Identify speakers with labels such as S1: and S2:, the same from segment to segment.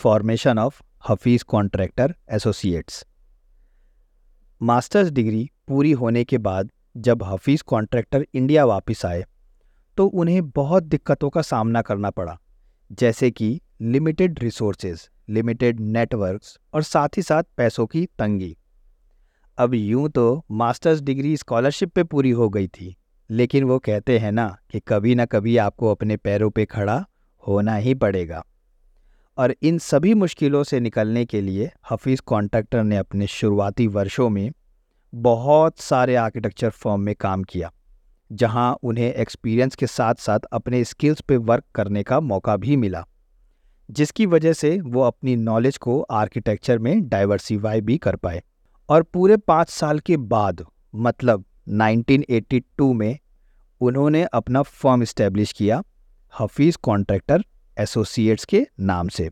S1: Formation of Hafeez Contractor associates masters degree पूरी होने के बाद जब हफीज़ कॉन्ट्रैक्टर इंडिया वापस आए तो उन्हें बहुत दिक्कतों का सामना करना पड़ा, जैसे कि लिमिटेड रिसोर्सेज लिमिटेड नेटवर्क्स और साथ ही साथ पैसों की तंगी। अब यूँ तो मास्टर्स डिग्री स्कॉलरशिप पे पूरी हो गई थी, लेकिन वो कहते हैं ना कि कभी ना कभी आपको अपने पैरों पे खड़ा होना ही पड़ेगा। और इन सभी मुश्किलों से निकलने के लिए हफीज़ कॉन्ट्रैक्टर ने अपने शुरुआती वर्षों में बहुत सारे आर्किटेक्चर फॉर्म में काम किया, जहाँ उन्हें एक्सपीरियंस के साथ साथ अपने स्किल्स पे वर्क करने का मौका भी मिला, जिसकी वजह से वो अपनी नॉलेज को आर्किटेक्चर में डाइवर्सिफाई भी कर पाए। और पूरे पाँच साल के बाद मतलब 1982 में, उन्होंने अपना फर्म इस्टेब्लिश किया, हफीज़ कॉन्ट्रैक्टर एसोसिएट्स के नाम से।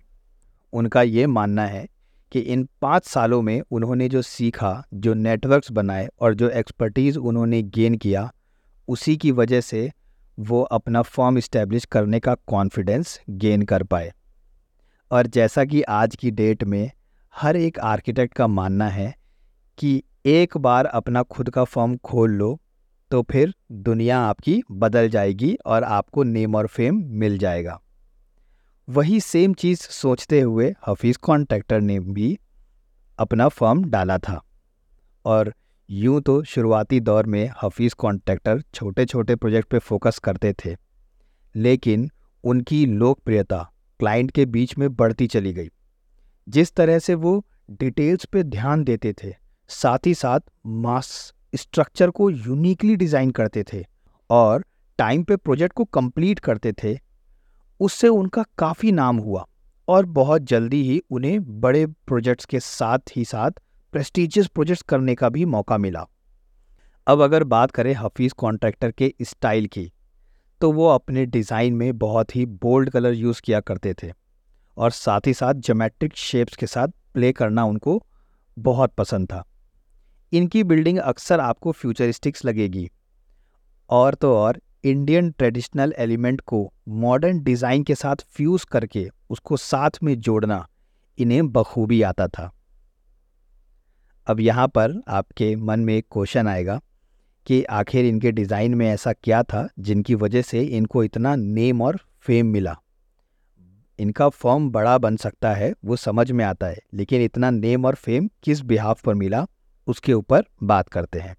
S1: उनका ये मानना है कि इन पाँच सालों में उन्होंने जो सीखा, जो नेटवर्क्स बनाए और जो एक्सपर्टीज़ उन्होंने गेन किया, उसी की वजह से वो अपना फॉर्म इस्टेब्लिश करने का कॉन्फिडेंस गेन कर पाए। और जैसा कि आज की डेट में हर एक आर्किटेक्ट का मानना है कि एक बार अपना खुद का फॉर्म खोल लो तो फिर दुनिया आपकी बदल जाएगी और आपको नेम और फेम मिल जाएगा। वही सेम चीज़ सोचते हुए हफीज़ कॉन्ट्रैक्टर ने भी अपना फर्म डाला था। और यूँ तो शुरुआती दौर में हफीज़ कॉन्ट्रैक्टर छोटे छोटे प्रोजेक्ट पे फोकस करते थे, लेकिन उनकी लोकप्रियता क्लाइंट के बीच में बढ़ती चली गई। जिस तरह से वो डिटेल्स पे ध्यान देते थे, साथ ही साथ मास स्ट्रक्चर को यूनिकली डिज़ाइन करते थे और टाइम पे प्रोजेक्ट को कंप्लीट करते थे उससे उनका काफ़ी नाम हुआ और बहुत जल्दी ही उन्हें बड़े प्रोजेक्ट्स के साथ ही साथ प्रेस्टिजियस प्रोजेक्ट्स करने का भी मौका मिला। अब अगर बात करें हफीज़ कॉन्ट्रैक्टर के स्टाइल की तो वो अपने डिज़ाइन में बहुत ही बोल्ड कलर यूज़ किया करते थे और साथ ही साथ जोमेट्रिक शेप्स के साथ प्ले करना उनको बहुत पसंद था। इनकी बिल्डिंग अक्सर आपको फ्यूचरिस्टिक्स लगेगी। और तो और इंडियन ट्रेडिशनल एलिमेंट को मॉडर्न डिज़ाइन के साथ फ्यूज़ करके उसको साथ में जोड़ना इन्हें बखूबी आता था। अब यहाँ पर आपके मन में एक क्वेश्चन आएगा कि आखिर इनके डिज़ाइन में ऐसा क्या था जिनकी वजह से इनको इतना नेम और फेम मिला। इनका फॉर्म बड़ा बन सकता है, वो समझ में आता है, लेकिन इतना नेम और फेम किस बिहाफ पर मिला, उसके ऊपर बात करते हैं।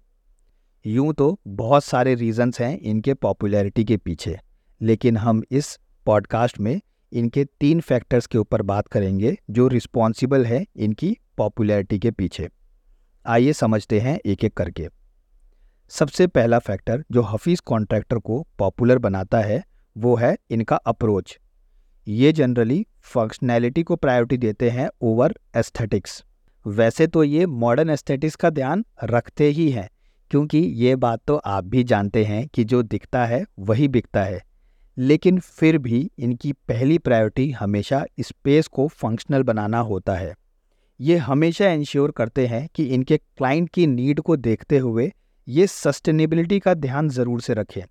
S1: यूँ तो बहुत सारे रीजंस हैं इनके पॉपुलैरिटी के पीछे, लेकिन हम इस पॉडकास्ट में इनके तीन फैक्टर्स के ऊपर बात करेंगे जो रिस्पॉन्सिबल है इनकी पॉपुलैरिटी के पीछे। आइए समझते हैं एक एक करके। सबसे पहला फैक्टर जो हफीज़ कॉन्ट्रैक्टर को पॉपुलर बनाता है, वो है इनका अप्रोच ये जनरली फंक्शनैलिटी को प्रायोरिटी देते हैं ओवर एस्थेटिक्स वैसे तो ये मॉडर्न एस्थेटिक्स का ध्यान रखते ही हैं क्योंकि ये बात तो आप भी जानते हैं कि जो दिखता है, वही बिकता है। लेकिन फिर भी इनकी पहली प्रायोरिटी हमेशा स्पेस को फंक्शनल बनाना होता है। ये हमेशा इंश्योर करते हैं कि इनके क्लाइंट की नीड को देखते हुए ये सस्टेनेबिलिटी का ध्यान ज़रूर से रखें।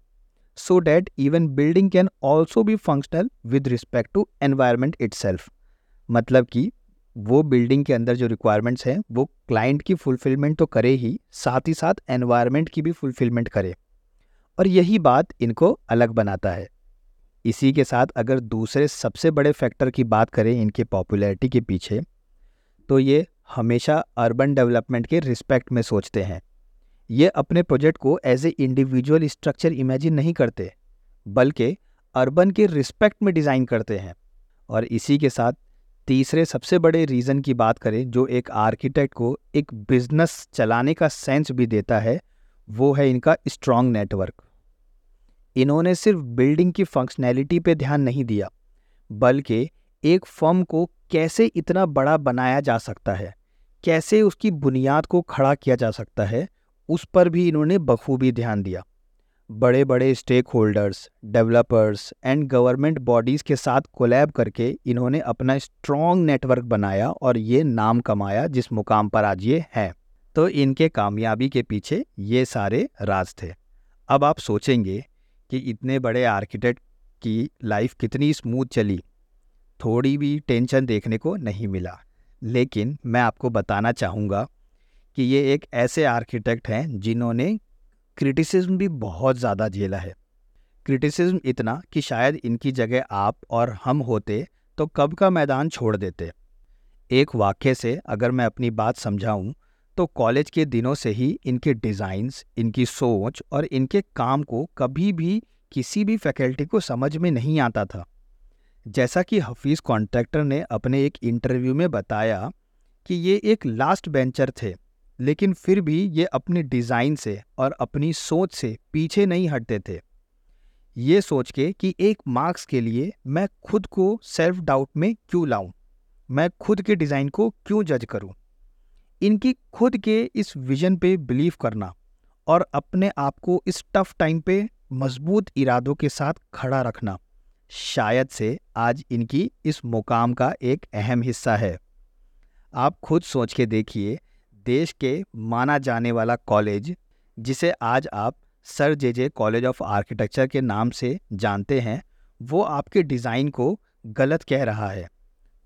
S1: So that even building can also be functional with respect to environment itself. मतलब कि वो बिल्डिंग के अंदर जो रिक्वायरमेंट्स हैं, वो क्लाइंट की फुलफिलमेंट तो करे ही, साथ ही साथ एनवायरनमेंट की भी फुलफिलमेंट करे। और यही बात इनको अलग बनाता है। इसी के साथ अगर दूसरे सबसे बड़े फैक्टर की बात करें इनके पॉपुलैरिटी के पीछे तो ये हमेशा अर्बन डेवलपमेंट के रिस्पेक्ट में सोचते हैं। ये अपने प्रोजेक्ट को as a individual structure imagine नहीं करते, बल्कि अर्बन के रिस्पेक्ट में डिज़ाइन करते हैं। और इसी के साथ तीसरे सबसे बड़े रीज़न की बात करें, जो एक आर्किटेक्ट को एक बिज़नेस चलाने का सेंस भी देता है, वो है इनका स्ट्रॉन्ग नेटवर्क इन्होंने सिर्फ़ बिल्डिंग की फंक्शनैलिटी पे ध्यान नहीं दिया, बल्कि एक फर्म को कैसे इतना बड़ा बनाया जा सकता है, कैसे उसकी बुनियाद को खड़ा किया जा सकता है, उस पर भी इन्होंने बखूबी ध्यान दिया। बड़े बड़े stakeholders developers and government bodies के साथ कोलैब करके इन्होंने अपना स्ट्रॉन्ग नेटवर्क बनाया और ये नाम कमाया जिस मुकाम पर आज ये हैं। तो इनके कामयाबी के पीछे ये सारे राज थे। अब आप सोचेंगे कि इतने बड़े आर्किटेक्ट की लाइफ कितनी स्मूथ चली। थोड़ी भी टेंशन देखने को नहीं मिला। लेकिन मैं आपको बताना चाहूँगा कि ये एक ऐसे आर्किटेक्ट हैं जिन्होंने क्रिटिसिज्म भी बहुत ज़्यादा झेला है। क्रिटिसिज्म इतना कि शायद इनकी जगह आप और हम होते तो कब का मैदान छोड़ देते। एक वाक्य से अगर मैं अपनी बात समझाऊं तो कॉलेज के दिनों से ही इनके डिज़ाइंस इनकी सोच और इनके काम को कभी भी किसी भी फैकल्टी को समझ में नहीं आता था। जैसा कि हफीज़ कॉन्ट्रैक्टर ने अपने एक इंटरव्यू में बताया कि ये एक लास्ट बेंचर थे। लेकिन फिर भी ये अपने डिज़ाइन से और अपनी सोच से पीछे नहीं हटते थे। ये सोच के कि एक मार्क्स के लिए मैं खुद को सेल्फ डाउट में क्यों लाऊं? मैं खुद के डिज़ाइन को क्यों जज करूँ? इनकी खुद के इस विजन पे बिलीव करना और अपने आप को इस टफ टाइम पे मज़बूत इरादों के साथ खड़ा रखना, शायद से आज इनकी इस मुकाम का एक अहम हिस्सा है। आप खुद सोच के देखिए देश के माना जाने वाला कॉलेज, जिसे आज आप sir J J college of architecture के नाम से जानते हैं, वो आपके डिज़ाइन को गलत कह रहा है।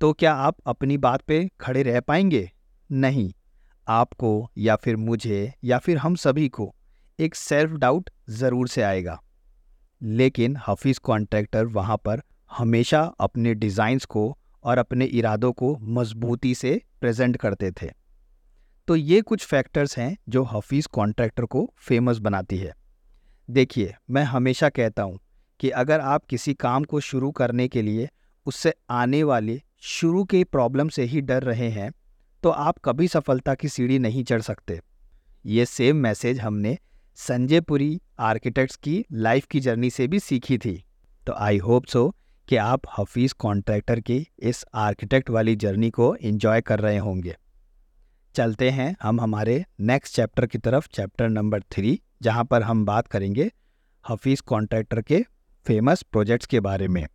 S1: तो क्या आप अपनी बात पे खड़े रह पाएँगे? नहीं। आपको या फिर मुझे या फिर हम सभी को एक सेल्फ डाउट ज़रूर से आएगा। लेकिन हफीज़ कॉन्ट्रैक्टर वहाँ पर हमेशा अपने डिज़ाइंस को और अपने इरादों को मजबूती से प्रेजेंट करते थे। तो ये कुछ फैक्टर्स हैं जो हफीज़ कॉन्ट्रैक्टर को फ़ेमस बनाती है। देखिए, मैं हमेशा कहता हूँ कि अगर आप किसी काम को शुरू करने के लिए उससे आने वाले शुरू के प्रॉब्लम से ही डर रहे हैं तो आप कभी सफलता की सीढ़ी नहीं चढ़ सकते। ये सेम मैसेज हमने संजय पुरी आर्किटेक्ट्स की लाइफ की जर्नी से भी सीखी थी। तो आई होप सो कि आप हफीज़ कॉन्ट्रैक्टर की इस आर्किटेक्ट वाली जर्नी को एंजॉय कर रहे होंगे। चलते हैं हम हमारे नेक्स्ट चैप्टर की तरफ़ चैप्टर नंबर थ्री जहाँ पर हम बात करेंगे हफीज़ कॉन्ट्रैक्टर के फ़ेमस प्रोजेक्ट्स के बारे में।